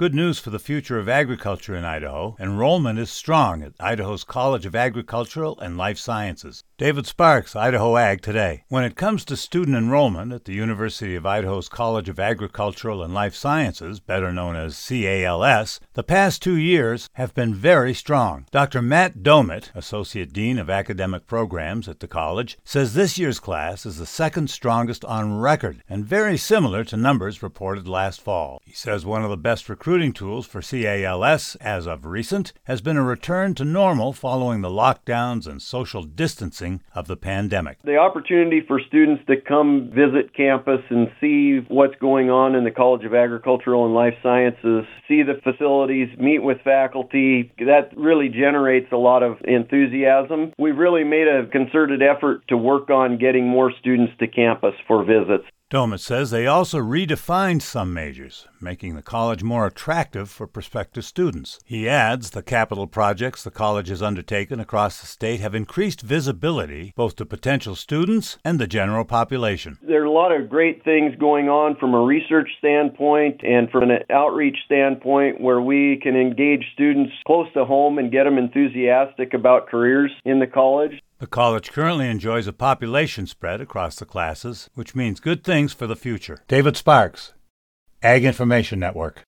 Good news for the future of agriculture in Idaho. Enrollment is strong at Idaho's College of Agricultural and Life Sciences. David Sparks, Idaho Ag Today. When it comes to student enrollment at the University of Idaho's College of Agricultural and Life Sciences, better known as CALS, the past two years have been very strong. Dr. Matt Doumit, Associate Dean of Academic Programs at the college, says this year's class is the second strongest on record and very similar to numbers reported last fall. He says one of the best recruiting tools for CALS as of recent has been a return to normal following the lockdowns and social distancing of the pandemic. The opportunity for students to come visit campus and see what's going on in the College of Agricultural and Life Sciences, see the facilities, meet with faculty, that really generates a lot of enthusiasm. We've really made a concerted effort to work on getting more students to campus for visits. Doumit says they also redefined some majors, making the college more attractive for prospective students. He adds the capital projects the college has undertaken across the state have increased visibility both to potential students and the general population. There are a lot of great things going on from a research standpoint and from an outreach standpoint where we can engage students close to home and get them enthusiastic about careers in the college. The college currently enjoys a population spread across the classes, which means good things for the future. David Sparks, Ag Information Network.